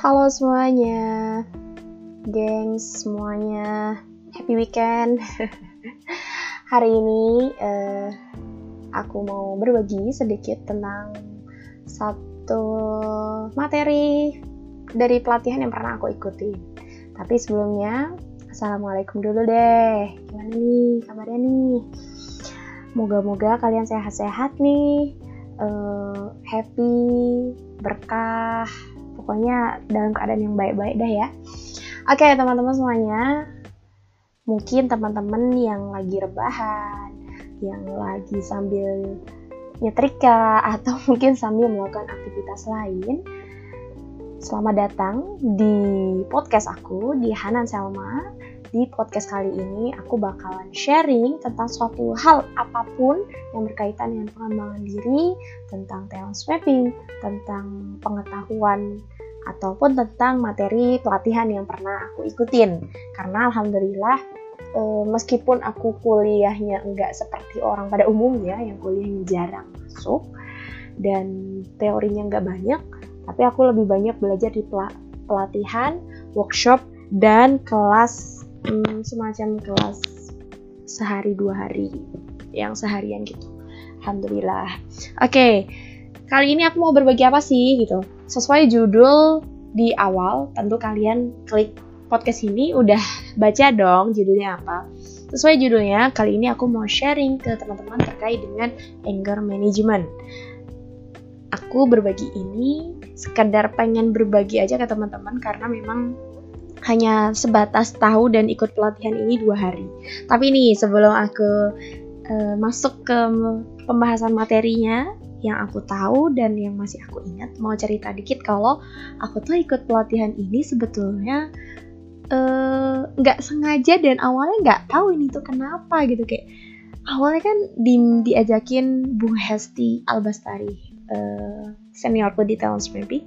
Halo semuanya, gengs semuanya, happy weekend. Hari ini uh, aku mau berbagi sedikit tentang satu materi dari pelatihan yang pernah aku ikuti. Tapi sebelumnya, assalamualaikum dulu deh. Gimana nih kabarnya nih? Moga-moga kalian sehat-sehat nih, uh, happy, berkah, pokoknya dalam keadaan yang baik-baik dah ya. Oke okay, teman-teman semuanya, mungkin teman-teman yang lagi rebahan, yang lagi sambil nyetrika atau mungkin sambil melakukan aktivitas lain, selamat datang di podcast aku di Hanan Selma di podcast kali ini aku bakalan sharing tentang suatu hal apa pun yang berkaitan dengan pengembangan diri, tentang talent mapping, tentang pengetahuan ataupun tentang materi pelatihan yang pernah aku ikutin. Karena alhamdulillah e, meskipun aku kuliahnya enggak seperti orang pada umumnya yang kuliahnya jarang masuk dan teorinya enggak banyak, tapi aku lebih banyak belajar di pelatihan, workshop, dan kelas hmm, semacam kelas sehari dua hari yang seharian gitu. Alhamdulillah. Oke okay. kali ini aku mau berbagi apa sih gitu. Sesuai judul di awal tentu kalian klik podcast ini udah baca dong judulnya apa. Sesuai judulnya kali ini aku mau sharing ke teman-teman terkait dengan anger management. Aku berbagi ini sekedar pengen berbagi aja ke teman-teman karena memang hanya sebatas tahu dan ikut pelatihan ini dua hari. Tapi nih sebelum aku uh, masuk ke pembahasan materinya yang aku tahu dan yang masih aku ingat, mau cerita dikit kalau aku tuh ikut pelatihan ini sebetulnya eh, nggak uh, sengaja dan awalnya nggak tahu ini tuh kenapa gitu kayak awalnya kan di, diajakin Bu Hesti Albastari uh, seniorku di Talent Maybe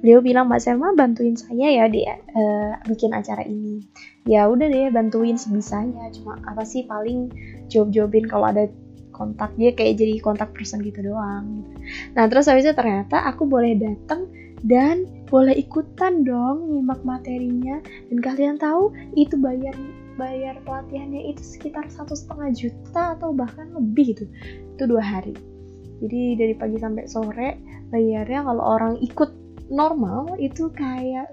beliau bilang Mbak Selma bantuin saya ya di uh, bikin acara ini. Ya udah deh bantuin sebisanya. Cuma apa sih paling job-jobin kalau ada kontak dia kayak jadi kontak person gitu doang. Nah terus habis itu ternyata aku boleh datang dan boleh ikutan dong nyimak materinya. Dan kalian tahu itu bayar bayar pelatihannya itu sekitar satu setengah juta atau bahkan lebih gitu. Itu dua hari. Jadi dari pagi sampai sore bayarnya kalau orang ikut normal itu kayak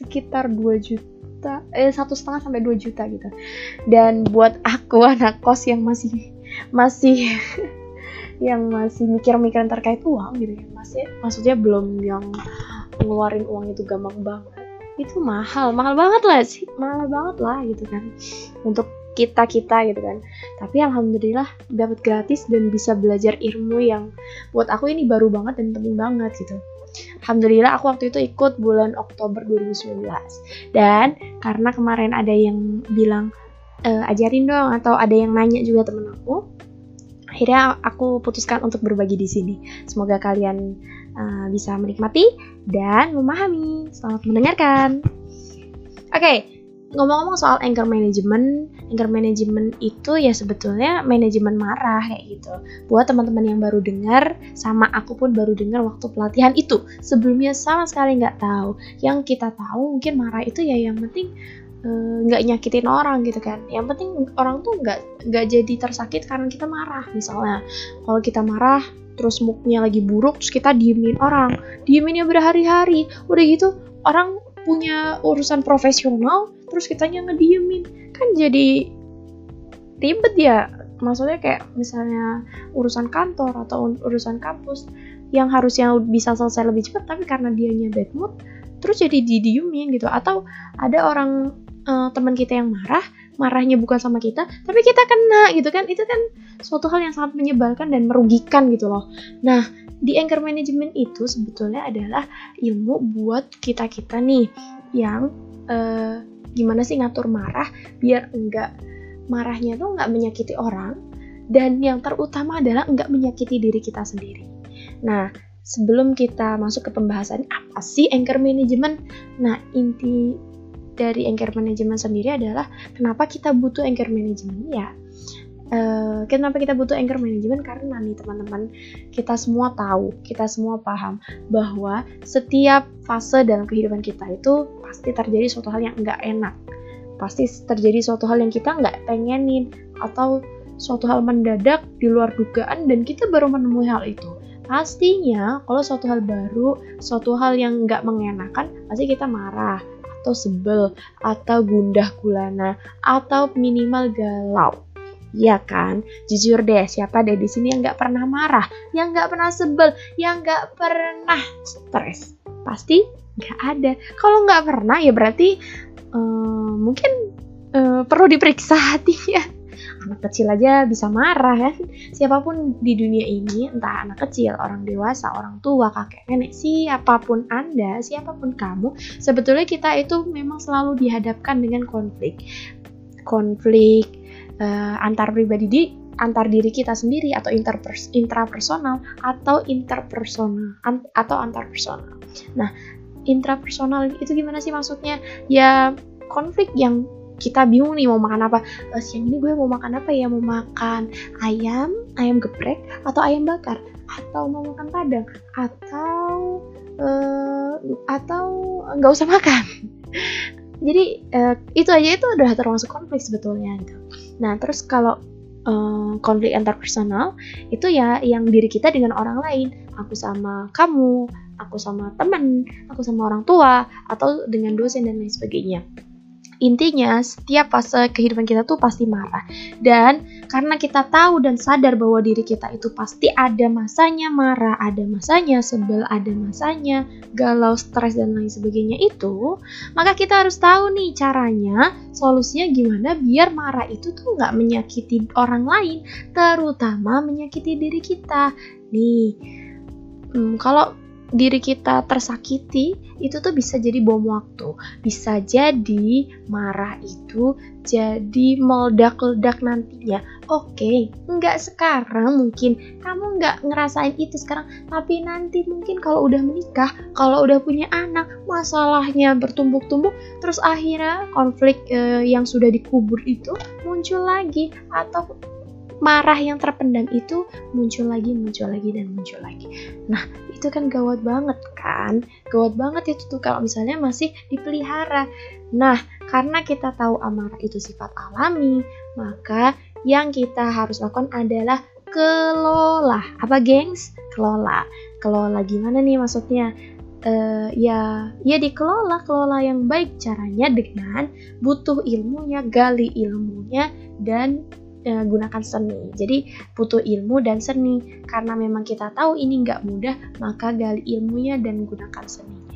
sekitar 2 juta eh satu setengah sampai 2 juta gitu. Dan buat aku anak kos yang masih masih yang masih mikir-mikir terkait uang gitu ya. Masih maksudnya belum yang ngeluarin uang itu gampang banget. Itu mahal mahal banget lah sih. Mahal banget lah gitu kan. Untuk kita kita gitu kan. Tapi alhamdulillah dapat gratis dan bisa belajar ilmu yang buat aku ini baru banget dan penting banget gitu Alhamdulillah aku waktu itu ikut bulan Oktober 2019 dan karena kemarin ada yang bilang e, ajarin dong atau ada yang nanya juga temen aku akhirnya aku putuskan untuk berbagi di sini. Semoga kalian uh, bisa menikmati dan memahami. Selamat mendengarkan. Oke okay, ngomong-ngomong soal anger management, anger management itu ya sebetulnya manajemen marah kayak gitu. Buat teman-teman yang baru dengar, sama aku pun baru dengar waktu pelatihan itu. Sebelumnya sama sekali nggak tahu. Yang kita tahu mungkin marah itu ya yang penting eh, nggak uh, nyakitin orang gitu kan. Yang penting orang tuh nggak nggak jadi tersakit karena kita marah. Misalnya kalau kita marah terus moodnya lagi buruk terus kita diemin orang, dieminnya berhari-hari. Udah gitu orang punya urusan profesional terus kitanya ngediemin. Kan jadi ribet ya. Maksudnya kayak misalnya urusan kantor atau urusan kampus yang harusnya bisa selesai lebih cepat tapi karena dianya bad mood terus jadi didiemin gitu. Atau ada orang uh, teman kita yang marah marahnya bukan sama kita tapi kita kena gitu kan. Itu kan suatu hal yang sangat menyebalkan dan merugikan gitu loh. Nah di anger management itu sebetulnya adalah ilmu buat kita kita nih yang uh, gimana sih ngatur marah biar enggak marahnya tuh enggak menyakiti orang dan yang terutama adalah enggak menyakiti diri kita sendiri. Nah, sebelum kita masuk ke pembahasan apa sih anger management, nah inti dari anger management sendiri adalah kenapa kita butuh anger management ya Uh, kenapa kita butuh anger management? Karena nih teman-teman, kita semua tahu, kita semua paham bahwa setiap fase dalam kehidupan kita itu pasti terjadi suatu hal yang enggak enak. Pasti terjadi suatu hal yang kita nggak pengenin atau suatu hal mendadak di luar dugaan dan kita baru menemui hal itu. Pastinya kalau suatu hal baru, suatu hal yang nggak mengenakan, pasti kita marah atau sebel atau gundah gulana atau minimal galau Iya kan? Jujur deh, siapa deh di sini yang nggak pernah marah, yang nggak pernah sebel, yang nggak pernah stres? Pasti nggak ada. Kalau nggak pernah ya berarti uh, mungkin uh, perlu diperiksa hatinya. Anak kecil aja bisa marah kan? Siapa pun di dunia ini, entah anak kecil, orang dewasa, orang tua, kakek, nenek, siapa pun Anda, siapa pun kamu, sebetulnya kita itu memang selalu dihadapkan dengan konflik. Konflik, uh, antar pribadi di antar diri kita sendiri atau interpers intrapersonal atau interpersonal an atau antar personal. Nah, intrapersonal itu gimana sih maksudnya? Ya konflik yang kita bingung nih mau makan apa. Uh, siang ini gue mau makan apa ya? Mau makan ayam, ayam geprek atau ayam bakar atau mau makan padang atau uh, atau nggak usah makan. Jadi uh, itu aja itu udah termasuk konflik sebetulnya gitu. Nah, terus kalau um, konflik antar personal itu ya yang diri kita dengan orang lain. Aku sama kamu, aku sama teman, aku sama orang tua, atau dengan dosen dan lain sebagainya. Intinya, setiap fase kehidupan kita tuh pasti marah. Dan karena kita tahu dan sadar bahwa diri kita itu pasti ada masanya marah, ada masanya sebel, ada masanya galau, stres, dan lain sebagainya itu, maka kita harus tahu nih caranya, solusinya gimana biar marah itu tuh nggak menyakiti orang lain, terutama menyakiti diri kita. Nih, hmm, kalau diri kita tersakiti itu tuh bisa jadi bom waktu. Bisa jadi marah itu jadi meledak-ledak nantinya. Oke okay, nggak sekarang mungkin. Kamu nggak ngerasain itu sekarang. Tapi nanti mungkin kalau udah menikah kalau udah punya anak masalahnya bertumbuk-tumbuk terus akhirnya konflik uh, yang sudah dikubur itu muncul lagi. Atau marah yang terpendam itu muncul lagi, muncul lagi, dan muncul lagi. Nah, itu kan gawat banget kan? Gawat banget itu tuh kalau misalnya masih dipelihara. Nah, karena kita tahu amarah itu sifat alami, maka yang kita harus lakukan adalah kelola. Apa, gengs? Kelola. Kelola gimana nih maksudnya? Uh, ya ya dikelola kelola yang baik caranya dengan butuh ilmunya gali ilmunya dan uh, gunakan seni. Jadi butuh ilmu dan seni. Karena memang kita tahu ini nggak mudah, maka gali ilmunya dan gunakan seninya.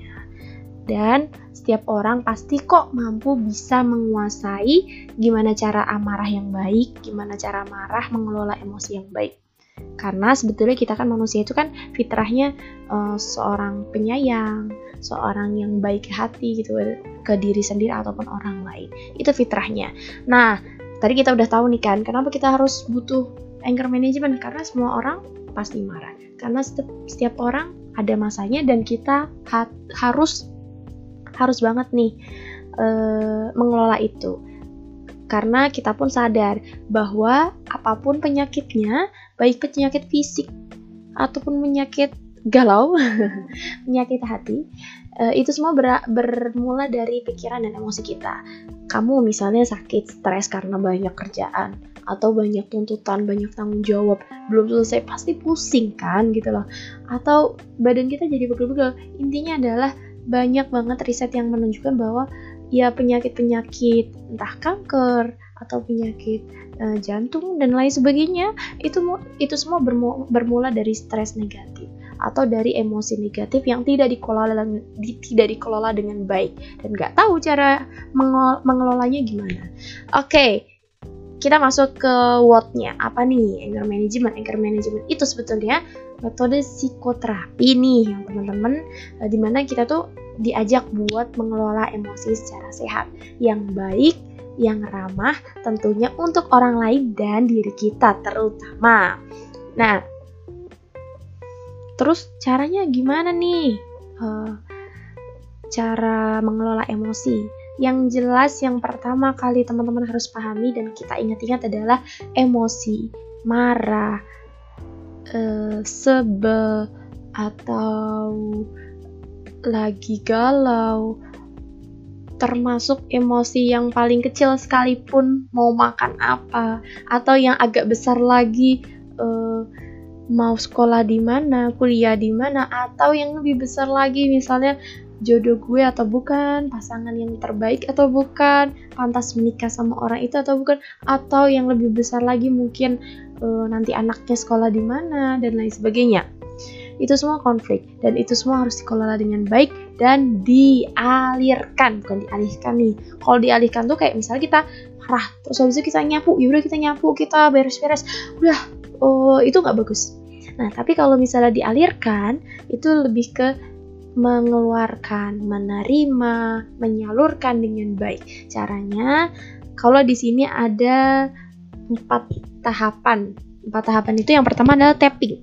Dan setiap orang pasti kok mampu bisa menguasai gimana cara amarah yang baik, gimana cara marah mengelola emosi yang baik. Karena sebetulnya kita kan manusia itu kan fitrahnya uh, seorang penyayang, seorang yang baik hati gitu ke diri sendiri ataupun orang lain. Itu fitrahnya. Nah, tadi kita udah tahu nih kan kenapa kita harus butuh anger management? Karena semua orang pasti marah. Karena setiap, setiap orang ada masanya dan kita ha harus harus banget nih uh, mengelola itu. Karena kita pun sadar bahwa apa pun penyakitnya baik penyakit fisik ataupun penyakit galau, penyakit hati, uh, itu semua ber bermula dari pikiran dan emosi kita kamu misalnya sakit stres karena banyak kerjaan atau banyak tuntutan, banyak tanggung jawab, belum selesai pasti pusing kan gitu loh. Atau badan kita jadi begel-begel. Intinya adalah banyak banget riset yang menunjukkan bahwa ya penyakit-penyakit entah kanker atau penyakit uh, jantung dan lain sebagainya itu itu semua bermula dari stres negatif atau dari emosi negatif yang tidak dikelola di, tidak dikelola dengan baik dan nggak tahu cara mengel, mengelolanya gimana. Oke, okay, kita masuk ke what-nya. Apa nih anger management? Anger management itu sebetulnya metode psikoterapi nih yang teman-teman eh, di mana kita tuh diajak buat mengelola emosi secara sehat yang baik yang ramah tentunya untuk orang lain dan diri kita terutama. Nah, Terus caranya gimana nih? Uh, cara mengelola emosi. yang jelas yang pertama kali teman-teman harus pahami dan kita ingat-ingat adalah emosi, marah, uh, sebel atau lagi galau termasuk emosi yang paling kecil sekalipun mau makan apa atau yang agak besar lagi uh, mau sekolah di mana, kuliah di mana atau yang lebih besar lagi misalnya jodoh gue atau bukan, pasangan yang terbaik atau bukan, pantas menikah sama orang itu atau bukan, atau yang lebih besar lagi mungkin uh, nanti anaknya sekolah di mana dan lain sebagainya. Itu semua konflik dan itu semua harus dikelola dengan baik dan dialirkan, bukan dialihkan nih. Kalau dialihkan tuh kayak misalnya kita marah, terus habis itu kita nyapu, yaudah kita nyapu, kita beres-beres, udah, oh, itu nggak bagus. Nah, tapi kalau misalnya dialirkan, itu lebih ke mengeluarkan, menerima, menyalurkan dengan baik. Caranya, kalau di sini ada empat tahapan. Empat tahapan itu yang pertama adalah tapping.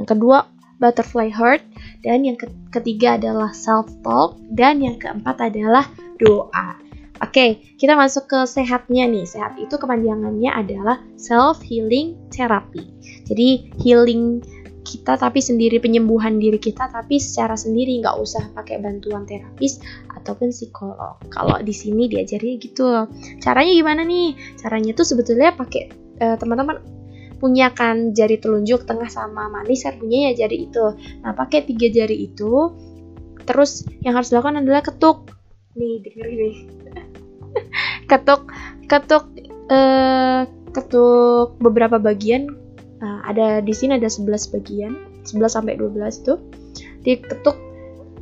Yang kedua butterfly heart, dan yang ketiga adalah self talk, dan yang keempat adalah doa. Oke, kita masuk ke sehatnya nih. Sehat itu kepanjangannya adalah self healing therapy. Jadi healing kita tapi sendiri penyembuhan diri kita tapi secara sendiri nggak usah pakai bantuan terapis ataupun psikolog. Kalau di sini diajari gitu. Caranya gimana nih? Caranya tuh sebetulnya pakai uh, teman-teman punya kan jari telunjuk tengah sama manis kan punya ya jari itu nah pakai tiga jari itu terus yang harus dilakukan adalah ketuk nih dengerin nih ketuk ketuk eh, ketuk beberapa bagian. Nah, ada di sini ada 11 bagian 11 sampai 12 itu. Diketuk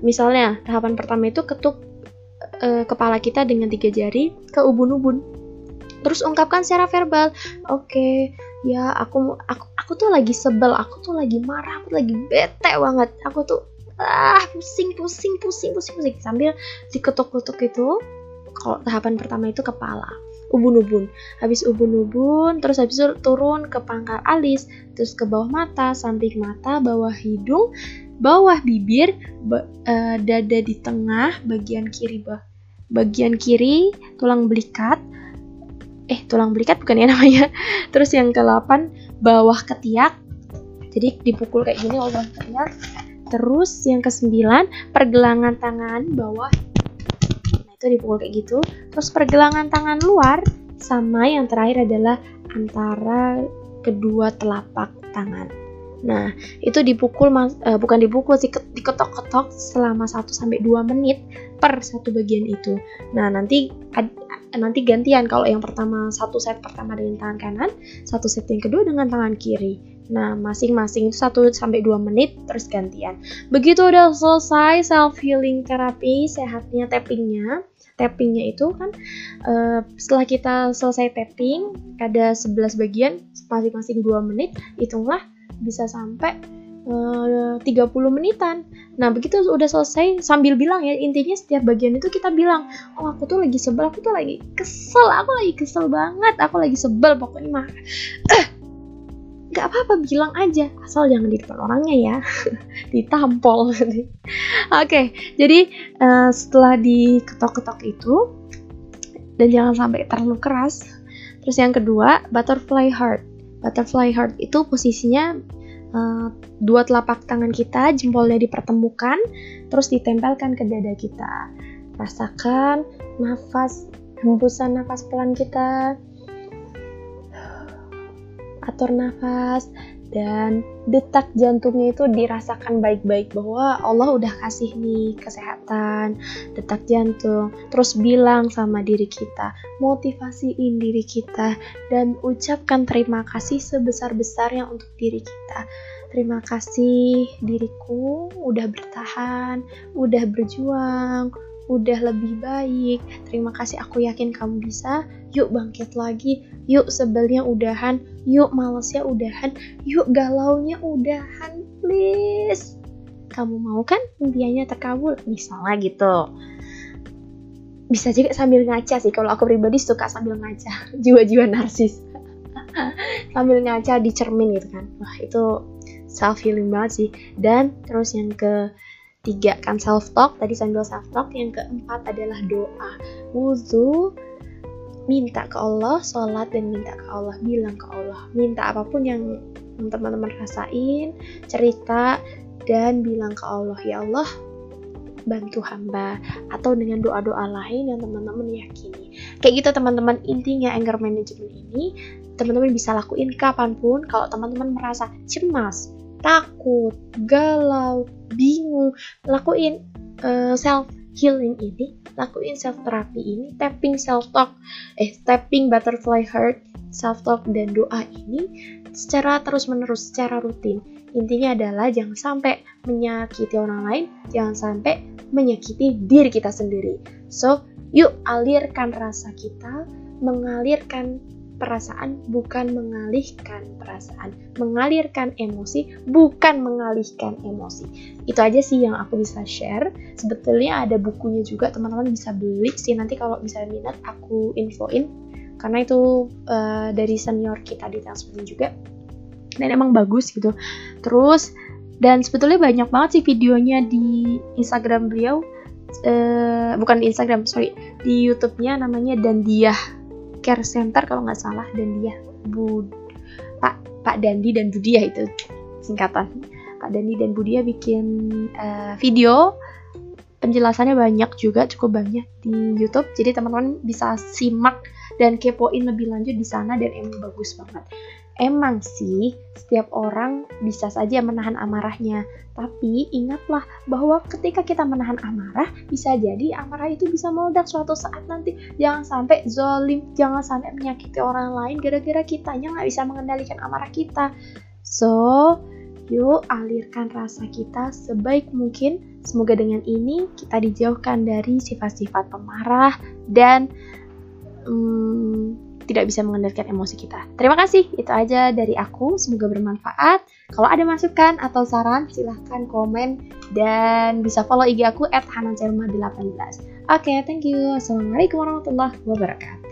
misalnya tahapan pertama itu ketuk eh, kepala kita dengan tiga jari ke ubun-ubun. Terus ungkapkan secara verbal oke okay, ya aku aku aku tuh lagi sebel aku tuh lagi marah aku tuh lagi bete banget. Aku tuh ah pusing pusing pusing pusing pusing. Sambil diketuk-ketuk itu kalau tahapan pertama itu kepala ubun-ubun. Habis ubun-ubun terus habis turun ke pangkal alis terus ke bawah mata samping mata bawah hidung bawah bibir ba uh, dada di tengah bagian kiri bah bagian kiri tulang belikat eh tulang belikat bukan ya namanya terus yang ke-8 bawah ketiak jadi dipukul kayak gini bawah ketiak terus yang ke-9 pergelangan tangan bawah itu dipukul kayak gitu terus pergelangan tangan luar sama yang terakhir adalah antara kedua telapak tangan Nah, itu dipukul uh, bukan dipukul sih diketok-ketok selama 1 sampai 2 menit per satu bagian itu. Nah, nanti ad, nanti gantian kalau yang pertama satu set pertama dengan tangan kanan, satu set yang kedua dengan tangan kiri. Nah, masing-masing itu 1 sampai 2 menit terus gantian. Begitu udah selesai self healing terapi, sehatnya tappingnya, tappingnya itu kan uh, setelah kita selesai tapping ada 11 bagian masing-masing 2 menit hitunglah bisa sampai uh, 30 menitan. Nah, begitu udah selesai sambil bilang ya, intinya setiap bagian itu kita bilang, "Oh, aku tuh lagi sebel, aku tuh lagi kesel, aku lagi kesel banget, aku lagi sebel pokoknya mah." Eh, gak apa-apa bilang aja, asal jangan di depan orangnya ya, ditampol. Oke, okay, jadi uh, setelah diketok-ketok itu dan jangan sampai terlalu keras. Terus yang kedua, butterfly heart Butterfly heart itu posisinya uh, dua telapak tangan kita, jempolnya dipertemukan, terus ditempelkan ke dada kita. Rasakan nafas, hembusan nafas pelan kita. Atur nafas, dan detak jantungnya itu dirasakan baik-baik bahwa Allah udah kasih nih kesehatan, detak jantung. Terus bilang sama diri kita, motivasiin diri kita dan ucapkan terima kasih sebesar-besarnya untuk diri kita. Terima kasih diriku udah bertahan, udah berjuang, udah lebih baik. Terima kasih, aku yakin kamu bisa. Yuk bangkit lagi, yuk sebelnya udahan, yuk malesnya udahan, yuk galaunya udahan, please. Kamu mau kan impiannya terkabul? Misalnya gitu. Bisa juga sambil ngaca sih, kalau aku pribadi suka sambil ngaca, jiwa-jiwa narsis. sambil ngaca di cermin gitu kan. Wah, itu self healing banget sih. Dan terus yang ke tiga kan self talk tadi sambil self talk yang keempat adalah doa wudhu minta ke Allah sholat dan minta ke Allah bilang ke Allah. Minta apa pun yang teman-teman rasain cerita dan bilang ke Allah. Ya Allah bantu hamba. Atau dengan doa-doa lain yang teman-teman yakini. Kayak gitu teman-teman. Intinya anger management ini teman-teman bisa lakuin kapan pun kalau teman-teman merasa cemas takut galau bingung. Lakuin uh, self healing ini, lakuin self therapy ini, tapping self talk, eh tapping butterfly heart, self talk dan doa ini secara terus menerus, secara rutin. Intinya adalah jangan sampai menyakiti orang lain, jangan sampai menyakiti diri kita sendiri. So, yuk alirkan rasa kita, mengalirkan perasaan bukan mengalihkan perasaan, mengalirkan emosi bukan mengalihkan emosi. Itu aja sih yang aku bisa share. Sebetulnya ada bukunya juga teman-teman bisa beli sih. Nanti kalau misalnya minat aku infoin. Karena itu uh, dari senior kita di transfer juga. Dan emang bagus gitu. Terus dan sebetulnya banyak banget sih videonya di Instagram beliau. Uh, bukan di Instagram sorry. Di YouTube-nya namanya Dandiah Care Center kalau nggak salah dan dia Bu Pak Pak Dandi dan Budia itu singkatan. Pak Dandi dan Budia bikin uh, video. Penjelasannya banyak juga cukup banyak di YouTube. Jadi teman-teman bisa simak dan kepoin lebih lanjut di sana dan emang bagus banget Emang sih, setiap orang bisa saja menahan amarahnya, tapi ingatlah bahwa ketika kita menahan amarah, bisa jadi amarah itu bisa meledak suatu saat nanti. Jangan sampai zolim, jangan sampai menyakiti orang lain gara-gara kitanya nggak bisa mengendalikan amarah kita. So, yuk alirkan rasa kita sebaik mungkin. Semoga dengan ini kita dijauhkan dari sifat-sifat pemarah dan hmm, tidak bisa mengendalikan emosi kita. Terima kasih, itu aja dari aku. Semoga bermanfaat. Kalau ada masukan atau saran, silahkan komen dan bisa follow IG aku at 18 Oke, okay, thank you. Assalamualaikum warahmatullahi wabarakatuh.